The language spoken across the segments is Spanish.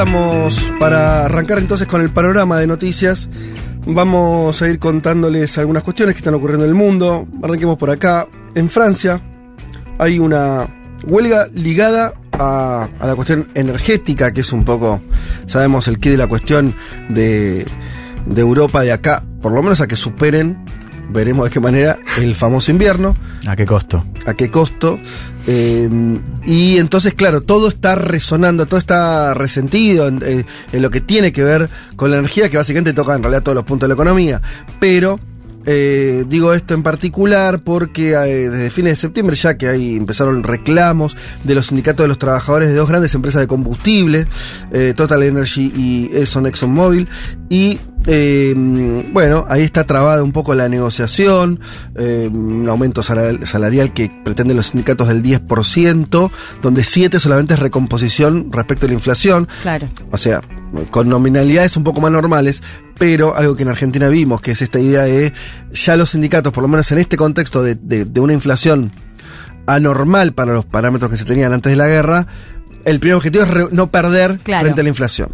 estamos para arrancar entonces con el panorama de noticias. Vamos a ir contándoles algunas cuestiones que están ocurriendo en el mundo. Arranquemos por acá. En Francia hay una huelga ligada a, la cuestión energética, que es un poco, sabemos, el quid de la cuestión de Europa de acá, por lo menos a que superen, veremos de qué manera, el famoso invierno. ¿A qué costo? a qué costo. Eh, y entonces, claro, todo está resonando, todo está resentido en, eh, en lo que tiene que ver con la energía, que básicamente toca en realidad todos los puntos de la economía. Pero eh, digo esto en particular porque eh, desde fines de septiembre ya que ahí empezaron reclamos de los sindicatos de los trabajadores de dos grandes empresas de combustible, Total Energy y Exxon ExxonMobil, y eh, bueno, ahí está trabada un poco la negociación, eh, un aumento salarial, salarial que pretenden los sindicatos del 10%, donde 7 solamente es recomposición respecto a la inflación. Claro. O sea, con nominalidades un poco más normales, pero algo que en Argentina vimos, que es esta idea de ya los sindicatos, por lo menos en este contexto de, de- de una inflación anormal para los parámetros que se tenían antes de la guerra, el primer objetivo es no perder Claro. frente a la inflación.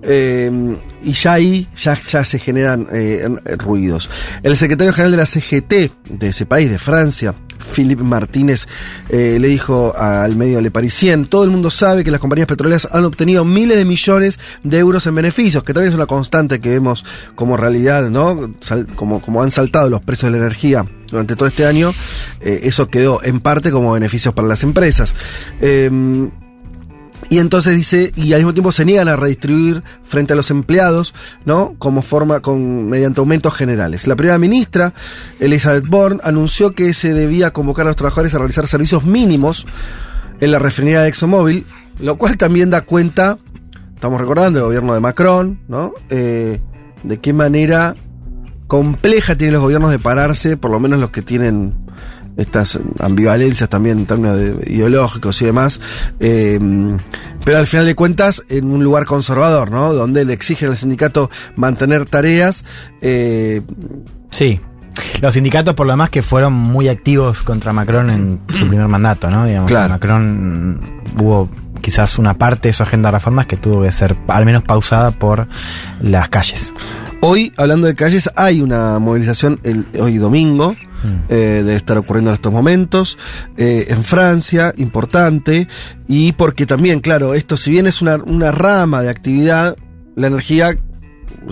Eh, y ya ahí ya, ya se generan eh, ruidos. El secretario general de la CGT de ese país, de Francia, Philippe Martínez, eh, le dijo al medio Le Parisien, todo el mundo sabe que las compañías petroleras han obtenido miles de millones de euros en beneficios, que también es una constante que vemos como realidad, ¿no? Sal- como, como han saltado los precios de la energía durante todo este año, eso quedó en parte como beneficios para las empresas. Y entonces dice, y al mismo tiempo se niegan a redistribuir frente a los empleados, ¿no? Como forma, con, mediante aumentos generales. La primera ministra, Elizabeth Bourne, anunció que se debía convocar a los trabajadores a realizar servicios mínimos en la refinería de ExxonMobil, lo cual también da cuenta, estamos recordando el gobierno de Macron, ¿no? Eh, de qué manera compleja tienen los gobiernos de pararse, por lo menos los que tienen estas ambivalencias también en términos de- ideológicos y demás, eh, pero al final de cuentas en un lugar conservador, ¿no? Donde le exigen al sindicato mantener tareas, eh, Sí. Los sindicatos, por lo demás, que fueron muy activos contra Macron en su primer mandato, ¿no? Digamos, Claro. Macron mm, hubo quizás una parte de su agenda de reformas que tuvo que ser al menos pausada por las calles. Hoy, hablando de calles, hay una movilización el, hoy domingo, eh, debe estar ocurriendo en estos momentos, eh, en Francia, importante, y porque también, claro, esto si bien es una, una rama de actividad, la energía,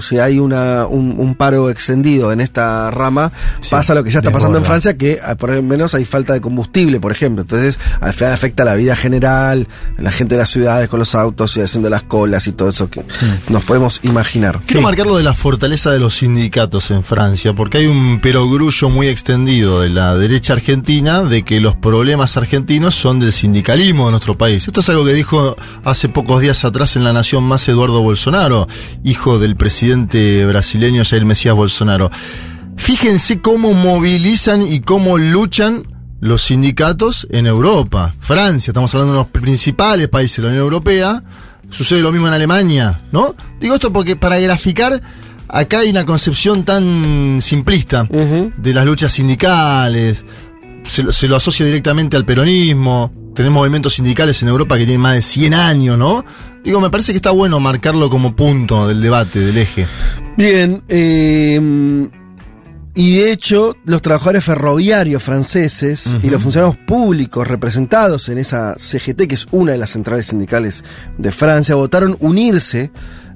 si hay una, un, un paro extendido en esta rama, Sí, pasa lo que ya está pasando en. Francia, que ah, por lo menos hay falta de combustible, por ejemplo. Entonces, al final afecta la vida general, la gente de las ciudades con los autos y haciendo las colas y todo eso que nos podemos imaginar. Quiero Sí. marcar lo de la fortaleza de los sindicatos en Francia, porque hay un perogrullo muy extendido de la derecha argentina de que los problemas argentinos son del sindicalismo de nuestro país. Esto es algo que dijo hace pocos días atrás en La Nación Más Eduardo Bolsonaro, hijo del presidente brasileño Jair Mesías Bolsonaro. Fíjense cómo movilizan y cómo luchan los sindicatos en Europa. Francia, estamos hablando de los principales países de la Unión Europea. Sucede lo mismo en Alemania, ¿no? Digo esto porque para graficar, acá hay una concepción tan simplista de las luchas sindicales. Se, lo- se lo asocia directamente al peronismo. Tenemos movimientos sindicales en Europa que tienen más de 100 años, ¿no? Digo, me parece que está bueno marcarlo como punto del debate, del eje. Bien, eh, y de hecho, los trabajadores ferroviarios franceses y los funcionarios públicos representados en esa CGT, que es una de las centrales sindicales de Francia, votaron unirse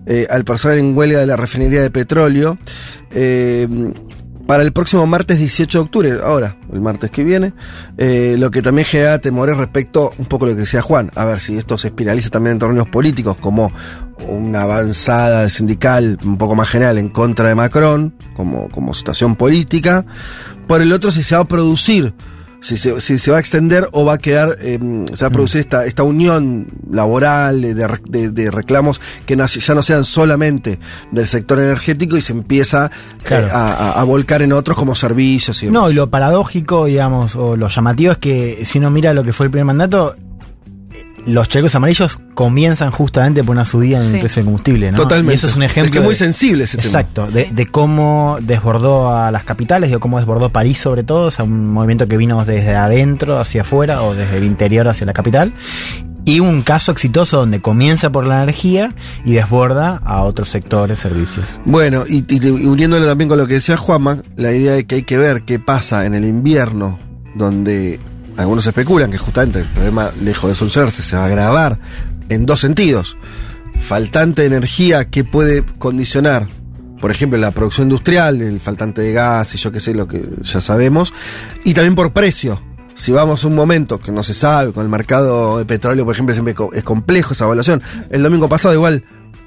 eh, al personal en huelga de la refinería de petróleo eh, para el próximo martes 18 de octubre, ahora, el martes que viene, eh, lo que también genera temores respecto un poco a lo que decía Juan, a ver si esto se espiraliza también en términos políticos como una avanzada sindical un poco más general en contra de Macron, como, como situación política, por el otro si se va a producir si se, si se va a extender o va a quedar, eh, se va a producir esta, esta unión laboral de, de- de reclamos que no- ya no sean solamente del sector energético y se empieza eh, Claro. a, a- a volcar en otros como servicios y demás. No, y lo paradójico, digamos, o lo llamativo es que si uno mira lo que fue el primer mandato, los chalecos amarillos comienzan justamente por una subida en Sí. el precio del combustible, ¿no? Totalmente. Y eso es un ejemplo. Es que es muy de- sensible ese tema. Exacto, de, de cómo desbordó a las capitales, de cómo desbordó París sobre todo, o sea, un movimiento que vino desde adentro hacia afuera o desde el interior hacia la capital. Y un caso exitoso donde comienza por la energía y desborda a otros sectores, servicios. Bueno, y, y- y uniéndolo también con lo que decía Juanma, la idea de que hay que ver qué pasa en el invierno, donde algunos especulan que justamente el problema, lejos de solucionarse, se va a agravar en dos sentidos. Faltante de energía que puede condicionar, por ejemplo, la producción industrial, el faltante de gas y yo qué sé, lo que ya sabemos, y también por precio. Si vamos a un momento que no se sabe, con el mercado de petróleo, por ejemplo, siempre es complejo esa evaluación. El domingo pasado igual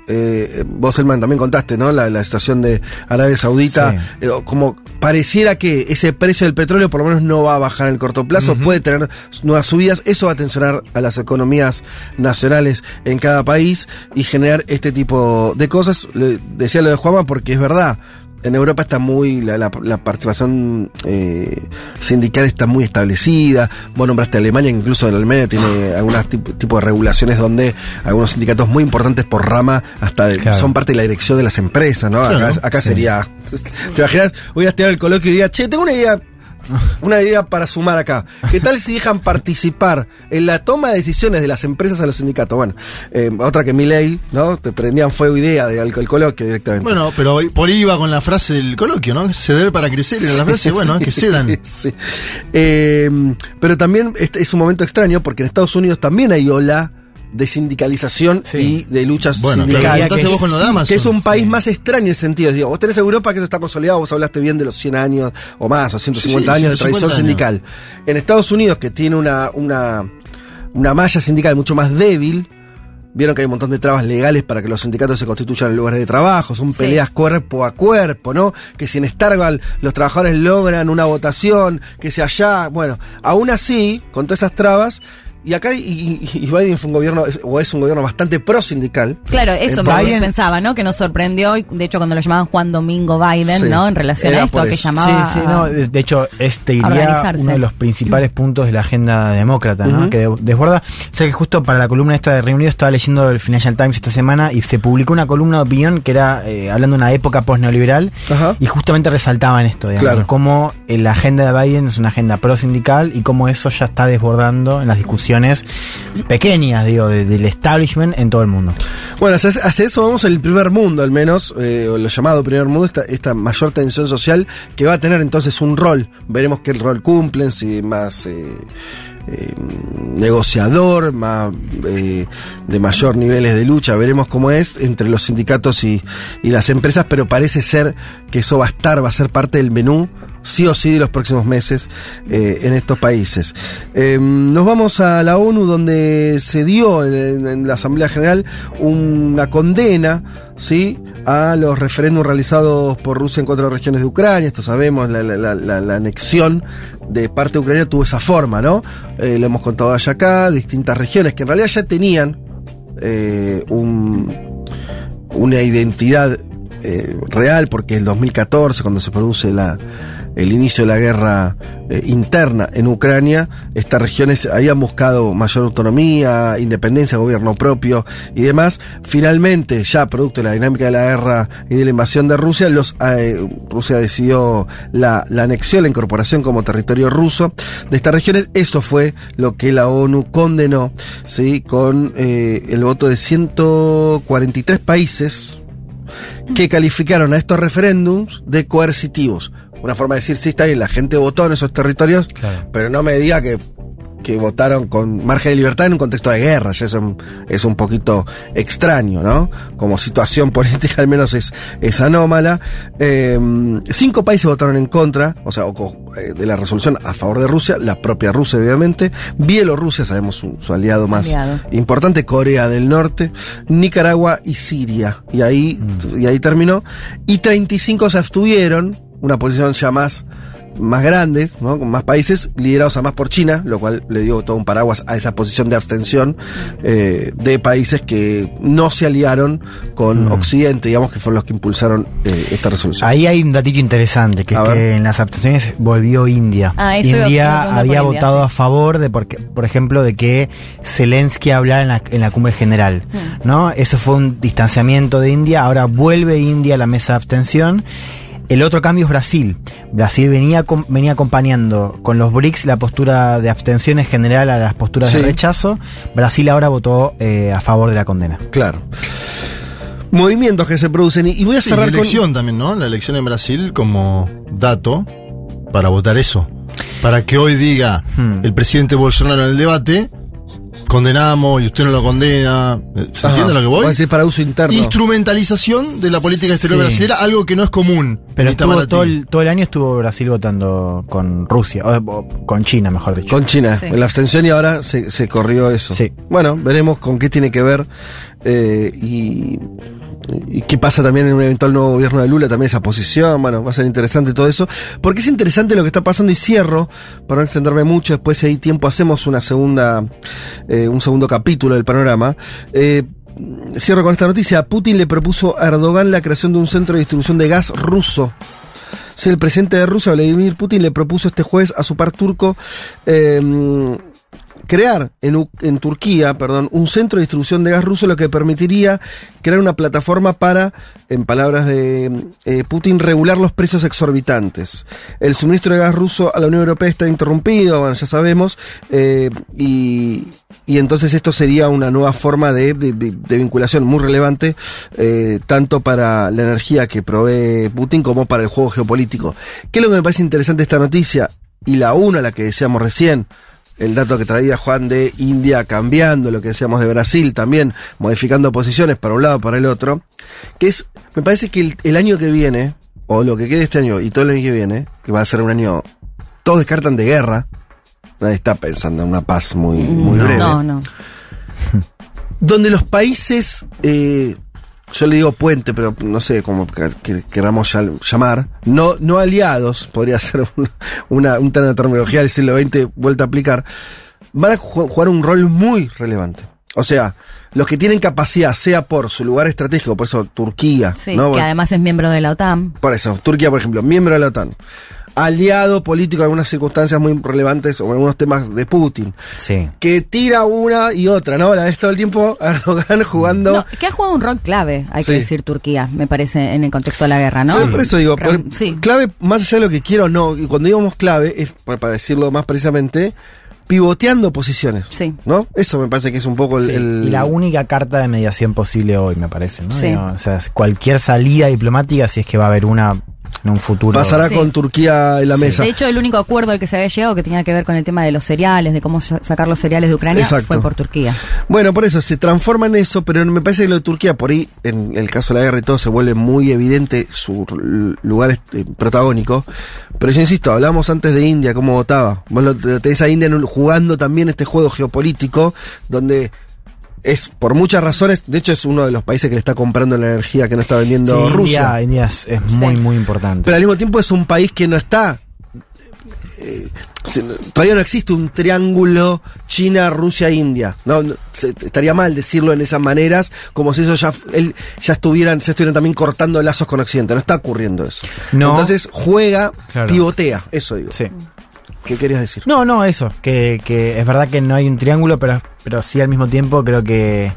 eh, vos, Elman, también contaste, ¿no? La, la situación de Arabia Saudita. Sí. eh, como pareciera que ese precio del petróleo por lo menos no va a bajar en el corto plazo, puede tener nuevas subidas. Eso va a tensionar a las economías nacionales en cada país y generar este tipo de cosas. Le- decía lo de Juanma porque es verdad. En Europa está muy, la, la- la participación eh, sindical está muy establecida. Vos nombraste a Alemania, incluso en Alemania tiene algunos tipo, tipo de regulaciones donde algunos sindicatos muy importantes por rama hasta Claro. son parte de la dirección de las empresas, ¿no? Claro, acá acá sí. sería. ¿Te imaginas? Voy a estar el coloquio y diga, che, tengo una idea. Una idea para sumar acá. ¿Qué tal si dejan participar en la toma de decisiones de las empresas a los sindicatos? Bueno, eh, otra que mi ley, ¿no? Te prendían fuego idea del coloquio directamente. Bueno, pero por ahí iba con la frase del coloquio, ¿no? Ceder para crecer. Era la frase, bueno, que cedan. Sí. Eh, pero también este es un momento extraño porque en Estados Unidos también hay ola de sindicalización Sí. y de luchas Bueno, sindicales. claro, que es- vos con lo de Amazon. que es un país sí. más extraño en ese sentido. Digo, vos tenés Europa que eso está consolidado, vos hablaste bien de los 100 años o más, o 150 Sí, sí, años de 150 tradición sindical. En Estados Unidos, que tiene una, una, una malla sindical mucho más débil, vieron que hay un montón de trabas legales para que los sindicatos se constituyan en lugares de trabajo, son Sí. peleas cuerpo a cuerpo, ¿no? Que si en Starbucks los trabajadores logran una votación, que si allá, bueno, aún así, con todas esas trabas, y acá y, y- Biden fue un gobierno, es- o es un gobierno bastante pro sindical. Claro, eso Eh, Biden- pensaba, ¿no? Que nos sorprendió, y de hecho cuando lo llamaban Juan Domingo Biden, Sí, ¿no? En relación a esto, que llamaba... Sí, sí, no, de, de hecho, este iría uno de los principales puntos de la agenda demócrata, ¿no? Que de- desborda. Sé que justo para la columna esta de Reino Unido estaba leyendo el Financial Times esta semana y se publicó una columna de opinión que era eh, hablando de una época post-neoliberal Ajá. y justamente resaltaban esto, digamos, Claro. de cómo eh, la agenda de Biden es una agenda pro-sindical y cómo eso ya está desbordando en las discusiones pequeñas, digo, de- del establishment en todo el mundo. Bueno, hacia, eso vamos el primer mundo, al menos, eh, o lo llamado primer mundo, esta, esta mayor tensión social que va a tener entonces un rol. Veremos qué rol cumplen, si más eh, eh, negociador, más eh, de mayor niveles de lucha, veremos cómo es entre los sindicatos y, y las empresas, pero parece ser que eso va a estar, va a ser parte del menú sí o sí de los próximos meses eh, en estos países. Eh, nos vamos a la ONU donde se dio en, la Asamblea General una condena ¿sí? a los referéndums realizados por Rusia en de regiones de Ucrania. Esto sabemos, la, anexión de parte de Ucrania tuvo esa forma, ¿no? Eh, lo hemos contado allá acá, distintas regiones que en realidad ya tenían eh, un, una identidad real, porque el 2014, cuando se produce la, el inicio de la guerra eh, interna en Ucrania, estas regiones habían buscado mayor autonomía, independencia, gobierno propio y demás. Finalmente, ya producto de la dinámica de la guerra y de la invasión de Rusia, los, eh, Rusia decidió la, la anexión, la incorporación como territorio ruso de estas regiones. Eso fue lo que la ONU condenó, ¿sí? con eh, el voto de 143 países que calificaron a estos referéndums de coercitivos. Una forma de decir, sí, está bien, la gente votó en esos territorios, Claro. pero no me diga que, que votaron con margen de libertad en un contexto de guerra. Ya eso es un- es un poquito extraño, ¿no? Como situación política al menos es, es anómala. Eh, cinco países votaron en contra, o sea, eh, de la resolución a favor de Rusia, la propia Rusia obviamente, Bielorrusia, sabemos su, su aliado más Aliado. importante, Corea del Norte, Nicaragua y Siria. Y ahí, y ahí terminó. Y 35 se abstuvieron, una posición ya más, más grande, ¿no? con más países, liderados además por China, lo cual le dio todo un paraguas a esa posición de abstención eh, de países que no se aliaron con Mm. Occidente, digamos que fueron los que impulsaron eh, esta resolución. Ahí hay un datito interesante, que A es ver. que en las abstenciones volvió India. Ah, India había India, votado sí. a favor de, porque, por ejemplo, de que Zelensky hablara en la, en la cumbre general. Mm. ¿no? Eso fue un distanciamiento de India. Ahora vuelve India a la mesa de abstención. El otro cambio es Brasil. Brasil venía, venía acompañando con los BRICS la postura de abstención en general a las posturas Sí. de rechazo. Brasil ahora votó eh, a favor de la condena. Claro. Movimientos que se producen. Y, voy a Sí, cerrar la con. elección también, ¿no? La elección en Brasil como dato para votar eso. Para que hoy diga Hmm. el presidente Bolsonaro en el debate, condenamos y usted no lo condena. ¿Se Ajá. entiende lo que voy? Voy a decir para uso interno. Instrumentalización de la política exterior Sí. brasileña, algo que no es común. Pero estuvo todo el, todo el año estuvo Brasil votando con Rusia, o, o con China, mejor dicho. Con China, Sí. en la abstención y ahora se, se corrió eso. Sí. Bueno, veremos con qué tiene que ver eh, y, y qué pasa también en un eventual nuevo gobierno de Lula, también esa posición. Bueno, va a ser interesante todo eso. Porque es interesante lo que está pasando y cierro, para no extenderme mucho, después si hay tiempo hacemos una segunda, eh, un segundo capítulo del panorama. Eh, Cierro con esta noticia. Putin le propuso a Erdogan la creación de un centro de distribución de gas ruso. Sí, el presidente de Rusia, Vladimir Putin, le propuso este jueves a su par turco eh, crear en, en Turquía perdón, un centro de distribución de gas ruso, lo que permitiría crear una plataforma para, en palabras de eh, Putin, regular los precios exorbitantes. El suministro de gas ruso a la Unión Europea está interrumpido, bueno, ya sabemos, eh, y, y entonces esto sería una nueva forma de, vinculación muy relevante, eh, tanto para la energía que provee Putin como para el juego geopolítico. ¿Qué es lo que me parece interesante esta noticia? Y la una, la que decíamos recién, el dato que traía Juan de India cambiando, lo que decíamos de Brasil también, modificando posiciones para un lado para el otro, que es, me parece que el, el año que viene, o lo que quede este año y todo el año que viene, que va a ser un año, todos descartan de guerra, nadie está pensando en una paz muy, muy breve No, no. donde los países, eh, yo le digo puente, pero no sé cómo que- que- queramos llam- llamar, no, no aliados, podría ser un- una, un una terminología del siglo XX vuelta a aplicar, van a ju- jugar un rol muy relevante. O sea, los que tienen capacidad, sea por su lugar estratégico, por eso Turquía, Sí, ¿no? que además es miembro de la OTAN. Por eso, Turquía, por ejemplo, miembro de la OTAN, aliado político en algunas circunstancias muy relevantes o en algunos temas de Putin, Sí. que tira una y otra, ¿no? La ves todo el tiempo a Erdogan jugando. No, que ha jugado un rol clave, hay Sí. que decir, Turquía, me parece, en el contexto de la guerra, ¿no? Sí, por eso digo, por- sí. clave, más allá de lo que quiero o no, y cuando digamos clave, es para, decirlo más precisamente, pivoteando posiciones. Sí. ¿No? Eso me parece que es un poco el. Sí, el- Y la única carta de mediación posible hoy, me parece, ¿no? Sí. O sea, cualquier salida diplomática, si es que va a haber una en un futuro. pasará Sí. con Turquía en la Sí. mesa. De hecho, el único acuerdo al que se había llegado que tenía que ver con el tema de los cereales, de cómo sa- sacar los cereales de Ucrania, Exacto. fue por Turquía. Bueno, por eso se transforma en eso, pero me parece que lo de Turquía, por ahí, en el caso de la guerra y todo, se vuelve muy evidente su lugar este, protagónico. Pero yo insisto, hablábamos antes de India, cómo votaba. Vos lo, tenés a India jugando también este juego geopolítico, donde es por muchas razones, de hecho es uno de los países que le está comprando la energía que no está vendiendo Sí, Rusia. India, India es, es muy, Sí. muy importante. Pero al mismo tiempo es un país que no está. eh, todavía no existe un triángulo China, Rusia, India. No, No, se- estaría mal decirlo en esas maneras, como si eso ya, él, ya estuvieran, ya estuvieran también cortando lazos con Occidente. No está ocurriendo eso. No. Entonces juega, Claro. pivotea. Eso digo. Sí. ¿Qué querías decir? No, no, eso. Que, que es verdad que no hay un triángulo, pero, pero sí al mismo tiempo creo que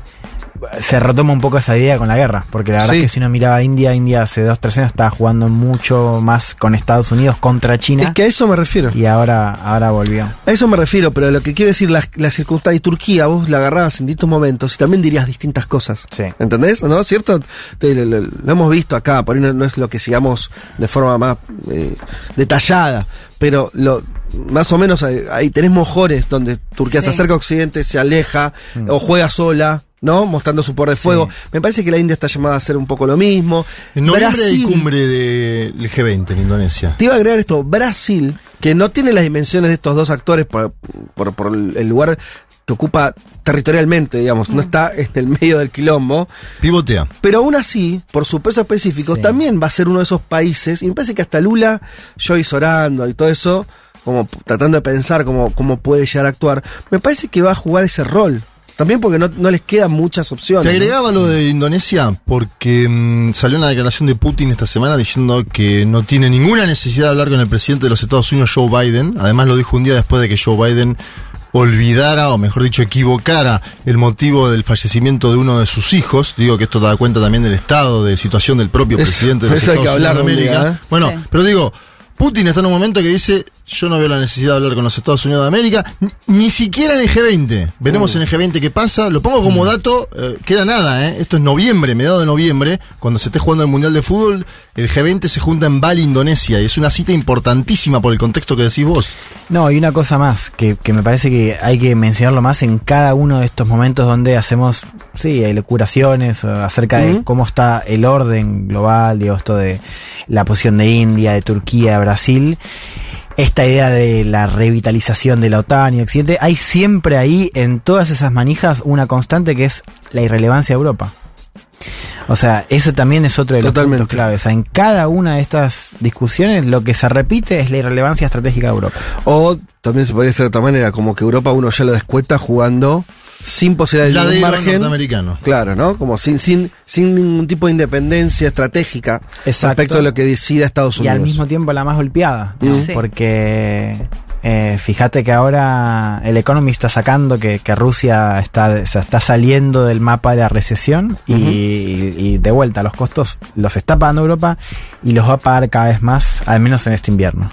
se retoma un poco esa idea con la guerra. Porque la verdad Sí. es que si uno miraba a India, India hace dos, tres años estaba jugando mucho más con Estados Unidos contra China. Es que a eso me refiero. Y ahora, ahora volvió. A eso me refiero, pero lo que quiero decir, la, la circunstancia y Turquía, vos la agarrabas en distintos momentos y también dirías distintas cosas. Sí. ¿Entendés? ¿No? ¿Cierto? Te- lo, lo- lo hemos visto acá, por ahí no, no es lo que sigamos de forma más eh, detallada, pero lo más o menos ahí, tenés mojores donde Turquía se acerca a Occidente, se aleja o juega sola. ¿No? Mostrando su poder de Sí. fuego. Me parece que la India está llamada a hacer un poco lo mismo. Hay Brasil- cumbre del G20 en Indonesia. te iba a agregar esto, Brasil, que no tiene las dimensiones de estos dos actores por, por, por el lugar que ocupa territorialmente, digamos, no está en el medio del quilombo, Pivotea. pero aún así, por su peso específico, Sí. también va a ser uno de esos países, y me parece que hasta Lula, Joyce orando y todo eso, como tratando de pensar cómo, cómo puede llegar a actuar, me parece que va a jugar ese rol. También porque no, no les quedan muchas opciones. Te ¿no? agregaba lo de Indonesia porque mm, salió una declaración de Putin esta semana diciendo que no tiene ninguna necesidad de hablar con el presidente de los Estados Unidos, Joe Biden. Además lo dijo un día después de que Joe Biden olvidara, o mejor dicho, equivocara el motivo del fallecimiento de uno de sus hijos. Digo que esto da cuenta también del estado de situación del propio presidente de los Estados Unidos de un día, América. ¿eh? Bueno, Sí. pero digo, Putin está en un momento que dice, yo no veo la necesidad de hablar con los Estados Unidos de América, ni, ni siquiera en el G20. Veremos Mm. en el G20 qué pasa. Lo pongo como dato, eh, queda nada, ¿eh? Esto es noviembre, mediado de noviembre, cuando se esté jugando el Mundial de Fútbol, el G20 se junta en Bali, Indonesia, y es una cita importantísima por el contexto que decís vos. No, y una cosa más, que, que me parece que hay que mencionarlo más en cada uno de estos momentos donde hacemos, sí, curaciones acerca de cómo está el orden global, digo, esto de la posición de India, de Turquía, de Brasil. Esta idea de la revitalización de la OTAN y Occidente, hay siempre ahí en todas esas manijas una constante que es la irrelevancia de Europa. O sea, ese también es otro de los Totalmente. puntos claves. O sea, en cada una de estas discusiones lo que se repite es la irrelevancia estratégica de Europa. O también se podría hacer de otra manera, como que Europa uno ya lo descuenta jugando sin posibilidad de ningún margen. norteamericanos. Claro, ¿no? Como sin, sin, sin ningún tipo de independencia estratégica Exacto. respecto a lo que decida Estados Y Unidos. al mismo tiempo la más golpeada. ¿no? Sí. Porque eh, fíjate que ahora el Economist está sacando que, que Rusia está, se está saliendo del mapa de la recesión y, y de vuelta los costos los está pagando Europa y los va a pagar cada vez más, al menos en este invierno.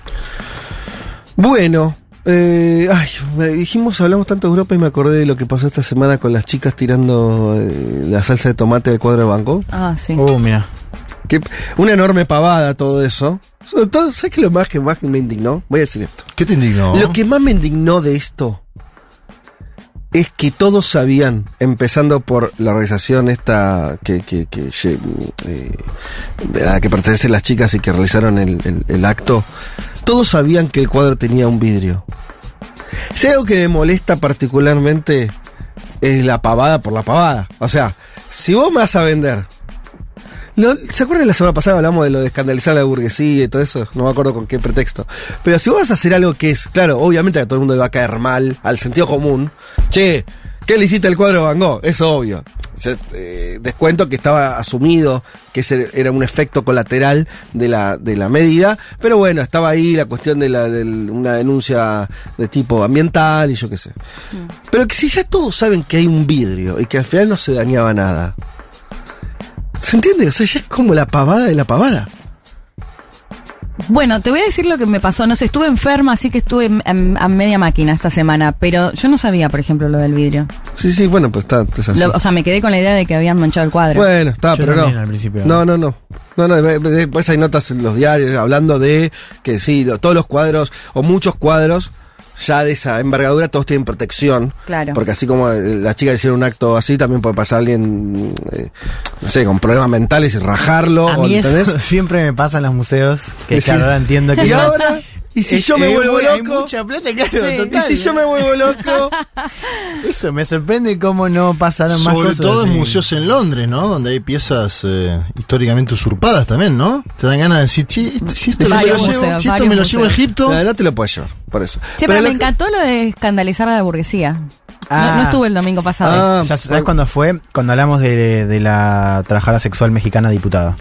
Bueno, eh, ay, me dijimos, hablamos tanto de Europa y me acordé de lo que pasó esta semana con las chicas tirando eh, la salsa de tomate del cuadro de banco. Ah, sí. Uh, mira. Que, una enorme pavada todo eso. Sobre todo, ¿sabes qué es lo más que más me indignó? Voy a decir esto. ¿Qué te indignó? Lo que más me indignó de esto es que todos sabían, empezando por la organización esta que, que, que, eh, a la que pertenecen las chicas y que realizaron el, el- el acto, todos sabían que el cuadro tenía un vidrio. Si algo que me molesta particularmente es la pavada por la pavada. O sea, si vos me vas a vender lo- ¿Se acuerdan la semana pasada hablamos de lo de escandalizar la burguesía y todo eso? No me acuerdo con qué pretexto. Pero si vos vas a hacer algo que es, claro, obviamente a todo el mundo le va a caer mal, al sentido común. Che, ¿qué le hiciste al cuadro de Van Gogh? Es obvio. Yo, eh, descuento que estaba asumido que ese era un efecto colateral de la, de la medida, pero bueno, estaba ahí la cuestión de, la, de una denuncia de tipo ambiental y yo qué sé. Pero que si ya todos saben que hay un vidrio y que al final no se dañaba nada. ¿Se entiende? O sea, ya es como la pavada de la pavada. Bueno, te voy a decir lo que me pasó. No sé, estuve enferma, así que estuve en- en- a media máquina esta semana. Pero yo no sabía, por ejemplo, lo del vidrio. Sí, sí, bueno, pues está, es así. Lo- o sea, me quedé con la idea de que habían manchado el cuadro. Bueno, está, Yo pero no. al principio. No, no, no. No, no, de- de- después hay notas en los diarios hablando de que sí, lo- todos los cuadros, o muchos cuadros, ya de esa envergadura, todos tienen protección. Claro. Porque así como eh, las chicas hicieron un acto así, también puede pasar alguien, eh, no sé, con problemas mentales y rajarlo. A o, mí eso siempre me pasa en los museos, que Sí. claro, ahora entiendo que... Y no- ahora, y si Es- yo me eh, vuelvo hay loco, mucha plata, claro, Sí. y si yo me vuelvo loco, Eso, me sorprende cómo no pasaron más Sobre cosas todo en museos en Londres, ¿no? Donde hay piezas eh, históricamente usurpadas también, ¿no? Te dan ganas de decir, "Che, esto- si esto, me lo, llevo, si esto me lo llevo a. Egipto, no, no te lo puedes llevar, por eso. Che, pero, me encantó lo de escandalizar a la burguesía. No- Ah. no, estuve el domingo pasado. Ah, ¿Ya sabes cuándo fue? Cuando hablamos de, de la trabajadora sexual mexicana diputada.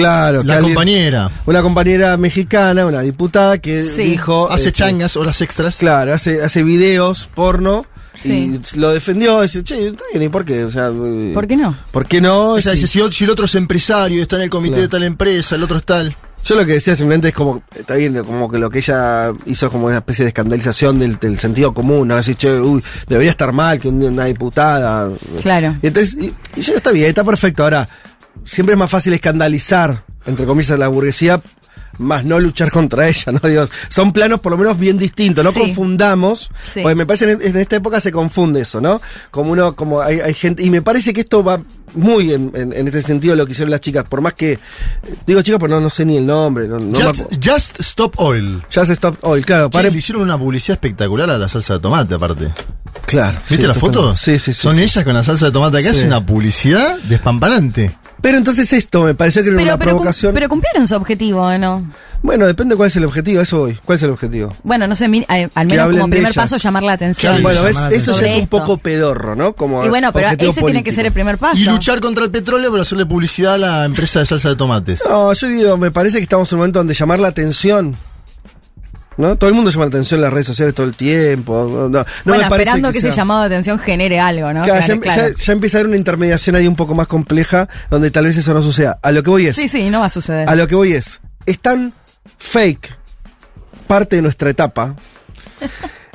Claro, la alguien- compañera Una compañera mexicana, una diputada que Sí. dijo. hace este, changas, horas extras. Claro, hace, hace videos porno. Sí. Y lo defendió. Dice, che, está bien, ¿y por qué? O sea, eh, ¿Por qué no? ¿Por qué no? Ella Sí. dice, si, o- si el otro es empresario, está en el comité Claro. de tal empresa, el otro es tal. Yo lo que decía simplemente es como, está bien, como que lo que ella hizo es como una especie de escandalización del, del sentido común, ¿no? Decir, che, uy, debería estar mal que un- una diputada. Claro. Y entonces, y, y ya está bien, está perfecto. Ahora, siempre es más fácil escandalizar, entre comillas, la burguesía, más no luchar contra ella, ¿no? Dios, son planos por lo menos bien distintos, no Sí. confundamos, Sí. porque me parece en, en esta época se confunde eso, ¿no? Como uno, como hay, hay gente, y me parece que esto va muy en, en, en este sentido lo que hicieron las chicas, por más que, digo chicas, pero no, no sé ni el nombre, no, no just, Just Stop Oil. Just Stop Oil, claro, Che, pare- le hicieron una publicidad espectacular a la salsa de tomate, aparte. claro. ¿Viste sí, la foto? Sí, sí, sí. Son sí. ellas con la salsa de tomate acá, Sí. es una publicidad despampanante. Pero entonces esto me pareció que era Pero, una pero, cum- provocación. pero cumplieron su objetivo, ¿o ¿no? Bueno, depende cuál es el objetivo, eso voy. ¿Cuál es el objetivo? Bueno, no sé, mi- eh, al menos como primer ellas. paso llamar la atención. Sí, bueno, ves, eso ya es un poco pedorro, ¿no? Como y bueno, pero ese tiene que ser el primer paso. Y luchar contra el petróleo, pero hacerle publicidad a la empresa de salsa de tomates. No, yo digo, me parece que estamos en un momento donde llamar la atención. ¿No? Todo el mundo llama la atención en las redes sociales todo el tiempo. No, no bueno, me parece esperando que, sea- ese llamado de atención genere algo, ¿no? Claro, ya, Claro, claro. ya- ya empieza a haber una intermediación ahí un poco más compleja donde tal vez eso no suceda. A lo que voy es. Sí, sí, no va a suceder. A lo que voy es. Es tan fake parte de nuestra etapa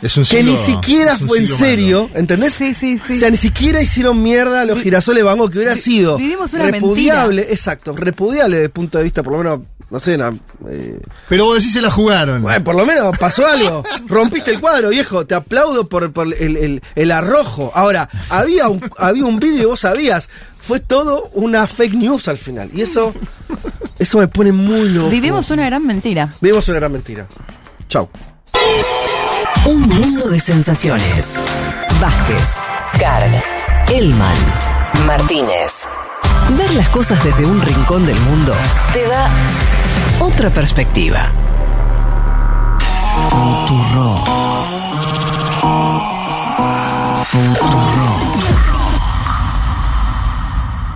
Es un que siglo- ni siquiera es un fue en serio, malo. ¿entendés? Sí, sí, sí. O sea, ni siquiera hicieron mierda a los girasoles Van Gogh, que hubiera sido vivimos una repudiable, exacto, repudiable desde el punto de vista, por lo menos, no sé, na- eh, Pero vos decís se la jugaron. bueno, por lo menos pasó algo. Rompiste el cuadro, viejo. Te aplaudo por, por el, el- el arrojo. Ahora, había un, había un vídeo y vos sabías. Fue todo una fake news al final. Y eso, eso me pone muy loco. Vivimos una gran mentira. Vivimos una gran mentira. Chau. Un mundo de sensaciones. Vázquez, Carg, Elman, Martínez. Ver las cosas desde un rincón del mundo te da otra perspectiva. Futuro. Futuro.